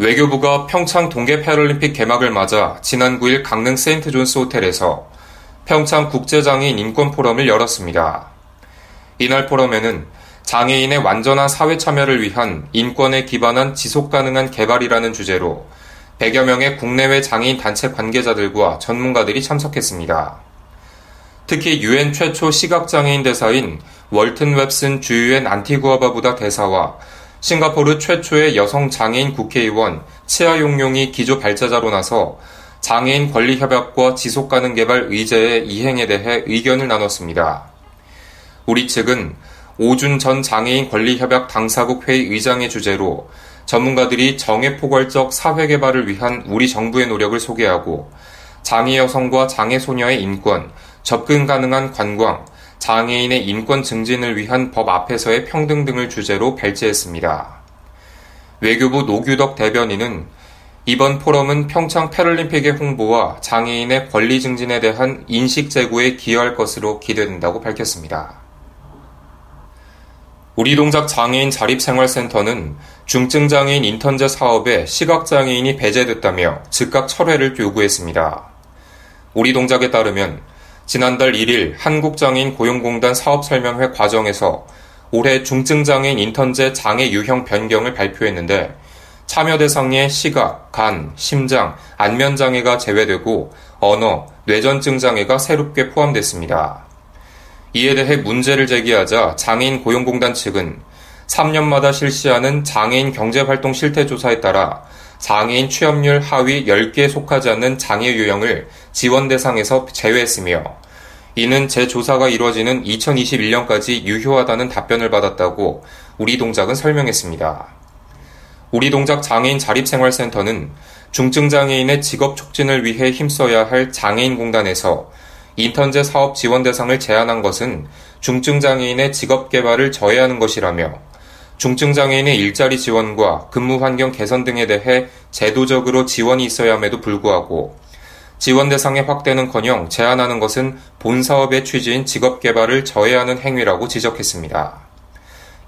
외교부가 평창 동계 패럴림픽 개막을 맞아 지난 9일 강릉 세인트 존스 호텔에서 평창 국제장애인 인권 포럼을 열었습니다. 이날 포럼에는 장애인의 완전한 사회 참여를 위한 인권에 기반한 지속 가능한 개발이라는 주제로 100여 명의 국내외 장애인 단체 관계자들과 전문가들이 참석했습니다. 특히 유엔 최초 시각장애인 대사인 월튼 웹슨 주유엔 안티구아바부다 대사와 싱가포르 최초의 여성 장애인 국회의원 치아 용용이 기조 발자자로 나서 장애인 권리 협약과 지속 가능 개발 의제의 이행에 대해 의견을 나눴습니다. 우리 측은 오준 전 장애인 권리 협약 당사국 회의 의장의 주제로 전문가들이 정해 포괄적 사회 개발을 위한 우리 정부의 노력을 소개하고 장애 여성과 장애 소녀의 인권, 접근 가능한 관광, 장애인의 인권 증진을 위한 법 앞에서의 평등 등을 주제로 발제했습니다. 외교부 노규덕 대변인은 이번 포럼은 평창 패럴림픽의 홍보와 장애인의 권리 증진에 대한 인식 제고에 기여할 것으로 기대된다고 밝혔습니다. 우리동작 장애인 자립생활센터는 중증장애인 인턴제 사업에 시각장애인이 배제됐다며 즉각 철회를 요구했습니다. 우리동작에 따르면 지난달 1일 한국장애인 고용공단 사업설명회 과정에서 올해 중증장애인 인턴제 장애 유형 변경을 발표했는데 참여 대상에 시각, 간, 심장, 안면 장애가 제외되고 언어, 뇌전증 장애가 새롭게 포함됐습니다. 이에 대해 문제를 제기하자 장애인 고용공단 측은 3년마다 실시하는 장애인 경제활동 실태조사에 따라 장애인 취업률 하위 10개에 속하지 않는 장애 유형을 지원 대상에서 제외했으며 이는 재조사가 이루어지는 2021년까지 유효하다는 답변을 받았다고 우리 동작은 설명했습니다. 우리 동작 장애인 자립생활센터는 중증장애인의 직업 촉진을 위해 힘써야 할 장애인공단에서 인턴제 사업 지원 대상을 제한한 것은 중증장애인의 직업 개발을 저해하는 것이라며 중증 장애인의 일자리 지원과 근무 환경 개선 등에 대해 제도적으로 지원이 있어야 함에도 불구하고 지원 대상의 확대는커녕 제한하는 것은 본 사업의 취지인 직업 개발을 저해하는 행위라고 지적했습니다.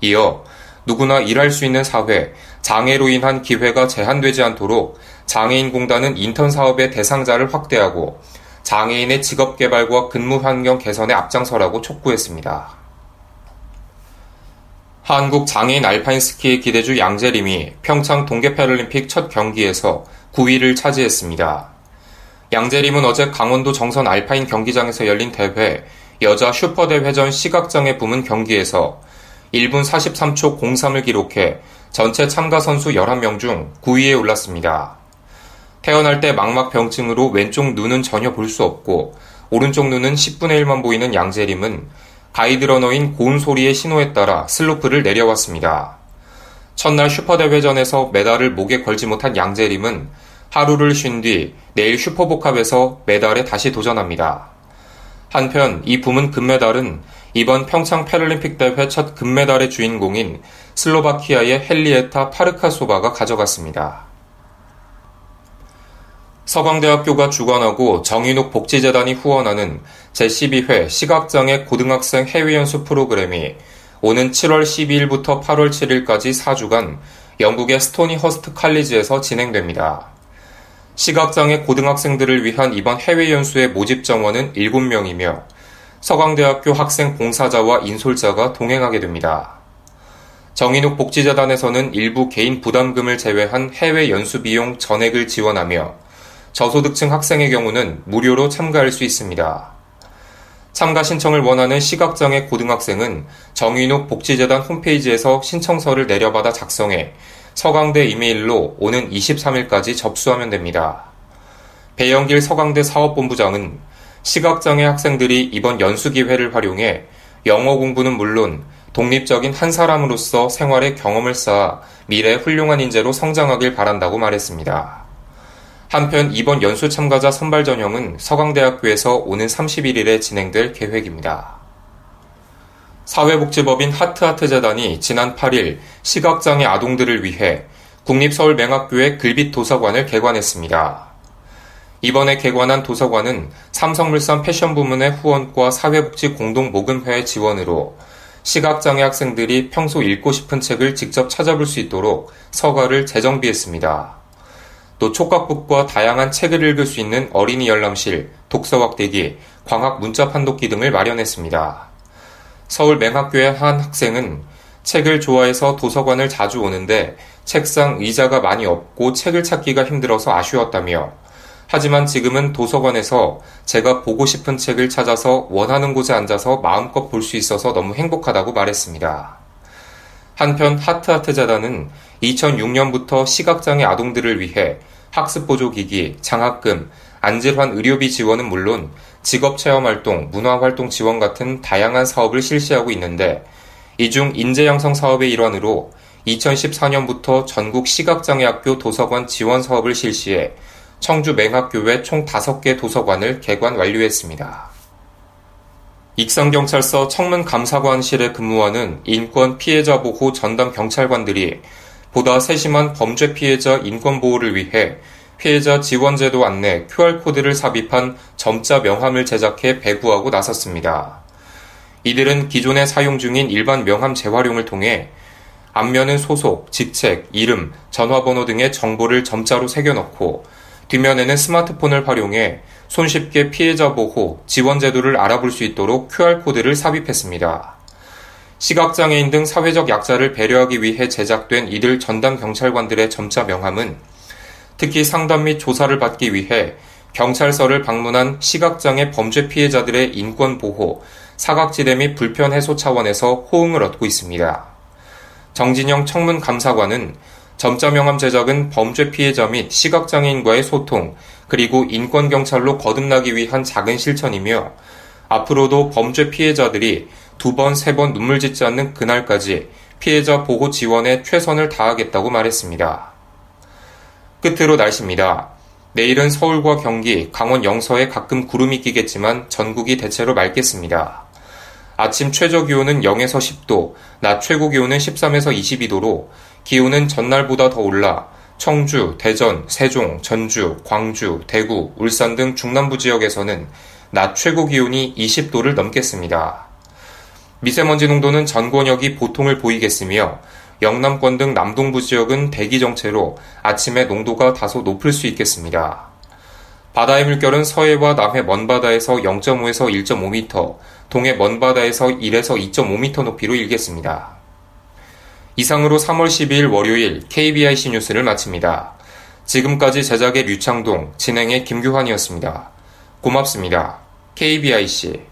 이어 누구나 일할 수 있는 사회, 장애로 인한 기회가 제한되지 않도록 장애인 공단은 인턴 사업의 대상자를 확대하고 장애인의 직업 개발과 근무 환경 개선에 앞장서라고 촉구했습니다. 한국 장애인 알파인 스키 기대주 양재림이 평창 동계패럴림픽 첫 경기에서 9위를 차지했습니다. 양재림은 어제 강원도 정선 알파인 경기장에서 열린 대회 여자 슈퍼대회전 시각장애 부문 경기에서 1분 43초 03을 기록해 전체 참가 선수 11명 중 9위에 올랐습니다. 태어날 때 망막 병증으로 왼쪽 눈은 전혀 볼 수 없고 오른쪽 눈은 10분의 1만 보이는 양재림은 가이드러너인 고운 소리의 신호에 따라 슬로프를 내려왔습니다. 첫날 슈퍼대회전에서 메달을 목에 걸지 못한 양재림은 하루를 쉰 뒤 내일 슈퍼복합에서 메달에 다시 도전합니다. 한편 이 부문 금메달은 이번 평창 패럴림픽 대회 첫 금메달의 주인공인 슬로바키아의 헬리에타 파르카소바가 가져갔습니다. 서강대학교가 주관하고 정인욱 복지재단이 후원하는 제12회 시각장애 고등학생 해외연수 프로그램이 오는 7월 12일부터 8월 7일까지 4주간 영국의 스토니 허스트 칼리지에서 진행됩니다. 시각장애 고등학생들을 위한 이번 해외연수의 모집 정원은 7명이며 서강대학교 학생 봉사자와 인솔자가 동행하게 됩니다. 정인욱 복지재단에서는 일부 개인 부담금을 제외한 해외 연수 비용 전액을 지원하며 저소득층 학생의 경우는 무료로 참가할 수 있습니다. 참가 신청을 원하는 시각장애 고등학생은 정인욱 복지재단 홈페이지에서 신청서를 내려받아 작성해 서강대 이메일로 오는 23일까지 접수하면 됩니다. 배영길 서강대 사업본부장은 시각장애 학생들이 이번 연수 기회를 활용해 영어 공부는 물론 독립적인 한 사람으로서 생활의 경험을 쌓아 미래 훌륭한 인재로 성장하길 바란다고 말했습니다. 한편 이번 연수 참가자 선발 전형은 서강대학교에서 오는 31일에 진행될 계획입니다. 사회복지법인 하트하트재단이 지난 8일 시각장애 아동들을 위해 국립서울맹학교의 글빛 도서관을 개관했습니다. 이번에 개관한 도서관은 삼성물산 패션 부문의 후원과 사회복지 공동 모금회의 지원으로 시각장애 학생들이 평소 읽고 싶은 책을 직접 찾아볼 수 있도록 서가를 재정비했습니다. 또 촉각북과 다양한 책을 읽을 수 있는 어린이 열람실, 독서확대기, 광학 문자 판독기 등을 마련했습니다. 서울 맹학교의 한 학생은 책을 좋아해서 도서관을 자주 오는데 책상, 의자가 많이 없고 책을 찾기가 힘들어서 아쉬웠다며 하지만 지금은 도서관에서 제가 보고 싶은 책을 찾아서 원하는 곳에 앉아서 마음껏 볼 수 있어서 너무 행복하다고 말했습니다. 한편 하트하트 재단은 2006년부터 시각장애 아동들을 위해 학습보조기기, 장학금, 안질환 의료비 지원은 물론 직업체험활동, 문화활동 지원 같은 다양한 사업을 실시하고 있는데 이 중 인재양성 사업의 일환으로 2014년부터 전국 시각장애학교 도서관 지원 사업을 실시해 청주 맹학교에 총 5개 도서관을 개관 완료했습니다. 익산경찰서 청문감사관실에 근무하는 인권 피해자 보호 전담 경찰관들이 보다 세심한 범죄 피해자 인권 보호를 위해 피해자 지원제도 안내 QR코드를 삽입한 점자 명함을 제작해 배부하고 나섰습니다. 이들은 기존에 사용 중인 일반 명함 재활용을 통해 앞면은 소속, 직책, 이름, 전화번호 등의 정보를 점자로 새겨넣고 뒷면에는 스마트폰을 활용해 손쉽게 피해자 보호, 지원 제도를 알아볼 수 있도록 QR코드를 삽입했습니다. 시각장애인 등 사회적 약자를 배려하기 위해 제작된 이들 전담 경찰관들의 점자 명함은 특히 상담 및 조사를 받기 위해 경찰서를 방문한 시각장애 범죄 피해자들의 인권 보호, 사각지대 및 불편 해소 차원에서 호응을 얻고 있습니다. 정진영 청문 감사관은 점자 명함 제작은 범죄 피해자 및 시각장애인과의 소통, 그리고 인권경찰로 거듭나기 위한 작은 실천이며 앞으로도 범죄 피해자들이 두 번, 세 번 눈물 짓지 않는 그날까지 피해자 보호 지원에 최선을 다하겠다고 말했습니다. 끝으로 날씨입니다. 내일은 서울과 경기, 강원 영서에 가끔 구름이 끼겠지만 전국이 대체로 맑겠습니다. 아침 최저 기온은 0에서 10도, 낮 최고 기온은 13에서 22도로 기온은 전날보다 더 올라 청주, 대전, 세종, 전주, 광주, 대구, 울산 등 중남부 지역에서는 낮 최고 기온이 20도를 넘겠습니다. 미세먼지 농도는 전 권역이 보통을 보이겠으며 영남권 등 남동부 지역은 대기 정체로 아침에 농도가 다소 높을 수 있겠습니다. 바다의 물결은 서해와 남해 먼바다에서 0.5에서 1.5m, 동해 먼바다에서 1에서 2.5m 높이로 일겠습니다. 이상으로 3월 12일 월요일 KBIC 뉴스를 마칩니다. 지금까지 제작의 류창동, 진행의 김규환이었습니다. 고맙습니다. KBIC